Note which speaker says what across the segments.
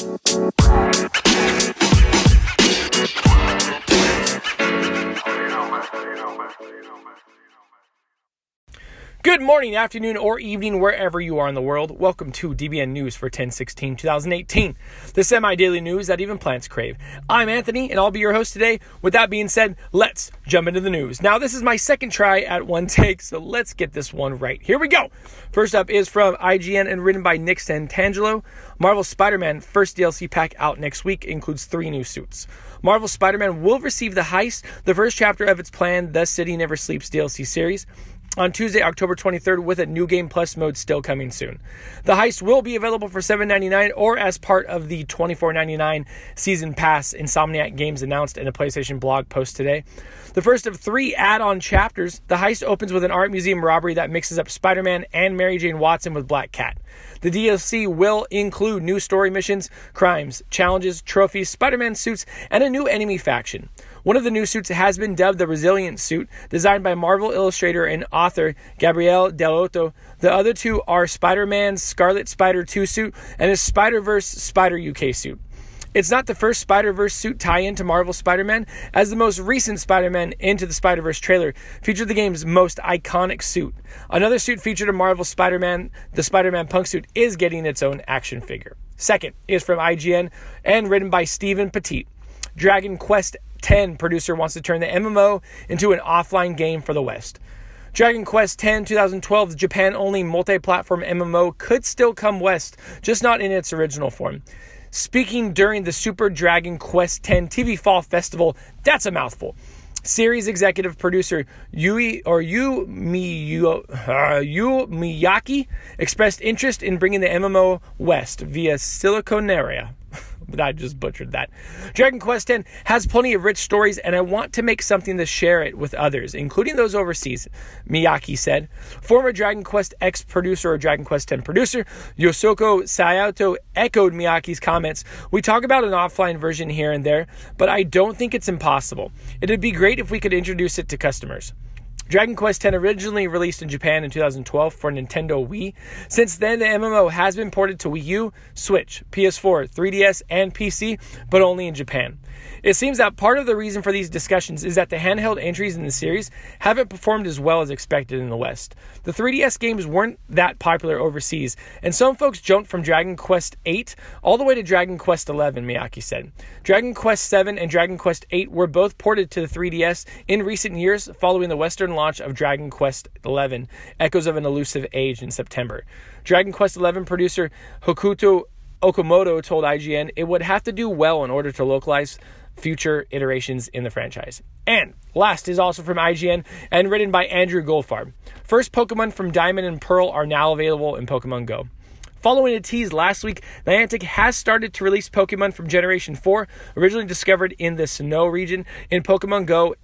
Speaker 1: Bye. Good morning, afternoon, or evening, wherever you are in the world. Welcome to DBN News for 1016 2018, the semi daily news that even plants crave. I'm Anthony, and I'll be your host today. With that being said, let's jump into the news. Now, this is my second try at one take, so let's get this one right. Here we go. First up is from IGN and written by Nick Santangelo. Marvel Spider Man first DLC pack out next week includes three new suits. Marvel Spider Man will receive The Heist, the first chapter of its planned The City Never Sleeps DLC series on Tuesday, October 23rd, with a new game plus mode still coming soon. The heist will be available for $7.99 or as part of the $24.99 season pass, Insomniac Games announced in a PlayStation blog post today. The first of three add on chapters, the heist opens with an art museum robbery that mixes up Spider Man and Mary Jane Watson with Black Cat. The DLC will include new story missions, crimes, challenges, trophies, Spider Man suits, and a new enemy faction. One of the new suits has been dubbed the Resilient suit, designed by Marvel illustrator and author Gabriele Dell'Otto. The other two are Spider Man's Scarlet Spider 2 suit and his Spider Verse Spider UK suit. It's not the first Spider Verse suit tie in to Marvel Spider Man, as the most recent Spider Man Into the Spider Verse trailer featured the game's most iconic suit. Another suit featured a Marvel Spider Man, the Spider Man punk suit, is getting its own action figure. Second is from IGN and written by Stephen Petit. Dragon Quest 10 producer wants to turn the MMO into an offline game for the West. Dragon Quest X 2012's Japan only multi platform MMO could still come west, just not in its original form. Speaking during the Super Dragon Quest X TV Fall Festival, that's a mouthful. Series executive producer Yui or Yu, Mi, uh, Yu Miyake expressed interest in bringing the MMO west via Siliconaria. I just butchered that. Dragon Quest X has plenty of rich stories, and I want to make something to share it with others, including those overseas, Miyake said. Former Dragon Quest X producer or Dragon Quest X producer, Yosoko Sayato, echoed Miyake's comments. We talk about an offline version here and there, but I don't think it's impossible. It'd be great if we could introduce it to customers. Dragon Quest X originally released in Japan in 2012 for Nintendo Wii. Since then, the MMO has been ported to Wii U, Switch, PS4, 3DS, and PC, but only in Japan. It seems that part of the reason for these discussions is that the handheld entries in the series haven't performed as well as expected in the West. The 3DS games weren't that popular overseas, and some folks jumped from Dragon Quest VIII all the way to Dragon Quest XI, Miyake said. Dragon Quest VII and Dragon Quest VIII were both ported to the 3DS in recent years following the Western launch of Dragon Quest XI, Echoes of an Elusive Age in September. Dragon Quest XI producer Hokuto Okamoto told IGN it would have to do well in order to localize future iterations in the franchise. And last is also from IGN and written by Andrew Goldfarb. First Pokemon from Diamond and Pearl are now available in Pokemon Go. Following a tease last week, Niantic has started to release Pokemon from Generation 4, originally discovered in the Sinnoh region, in Pokemon Go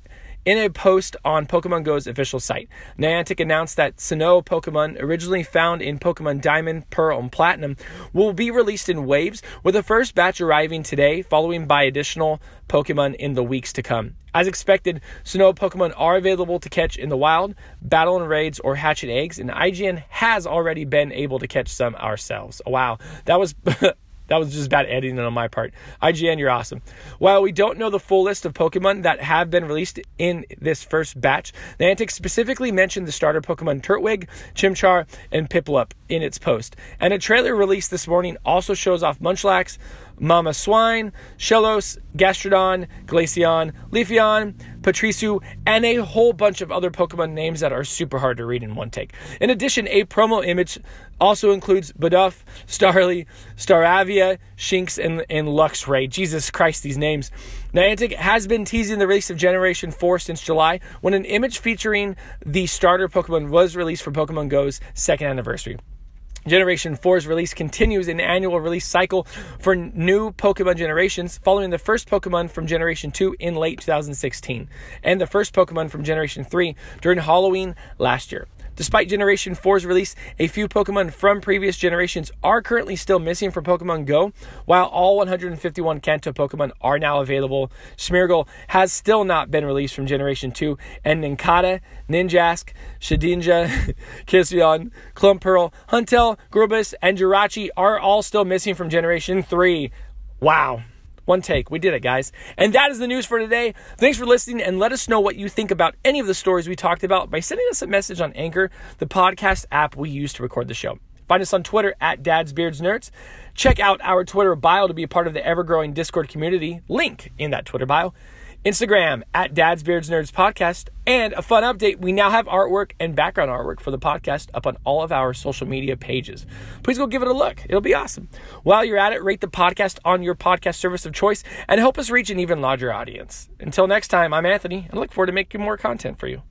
Speaker 1: in a post on Pokemon Go's official site, Niantic announced that Sinnoh Pokemon, originally found in Pokemon Diamond, Pearl, and Platinum, will be released in waves, with the first batch arriving today, following by additional Pokemon in the weeks to come. As expected, Sinnoh Pokemon are available to catch in the wild, battle in raids, or hatch in eggs, and IGN has already been able to catch some ourselves. Wow, that was That was just bad editing on my part. IGN, you're awesome. While we don't know the full list of Pokemon that have been released in this first batch, the Niantic specifically mentioned the starter Pokemon Turtwig, Chimchar, and Piplup in its post. And a trailer released this morning also shows off Munchlax, Mamoswine, Shellos, Gastrodon, Glaceon, Leafeon, Pachirisu, and a whole bunch of other Pokemon names that are super hard to read in one take. In addition, a promo image also includes Bidoof, Starly, Staravia, Shinx, and, and Luxray. Jesus Christ, these names. Niantic has been teasing the release of Generation 4 since July when an image featuring the starter Pokemon was released for Pokemon Go's second anniversary. Generation 4's release continues an annual release cycle for new Pokemon generations, following the first Pokemon from Generation 2 in late 2016, and the first Pokemon from Generation 3 during Halloween last year. Despite Generation 4's release, a few Pokemon from previous generations are currently still missing from Pokemon Go. While all 151 Kanto Pokemon are now available, Smeargle has still not been released from Generation 2, and Nincada, Ninjask, Shedinja, Kisyon, Clamperl, Huntail, Gorebyss, and Jirachi are all still missing from Generation 3. Wow. One take. We did it, guys. And that is the news for today. Thanks for listening and let us know what you think about any of the stories we talked about by sending us a message on Anchor, the podcast app we use to record the show. Find us on Twitter at Dad's Beards Nerds. Check out our Twitter bio to be a part of the ever growing Discord community. Link in that Twitter bio. Instagram at Dad's Beards Nerds Podcast. And a fun update we now have artwork and background artwork for the podcast up on all of our social media pages. Please go give it a look, it'll be awesome. While you're at it, rate the podcast on your podcast service of choice and help us reach an even larger audience. Until next time, I'm Anthony and look forward to making more content for you.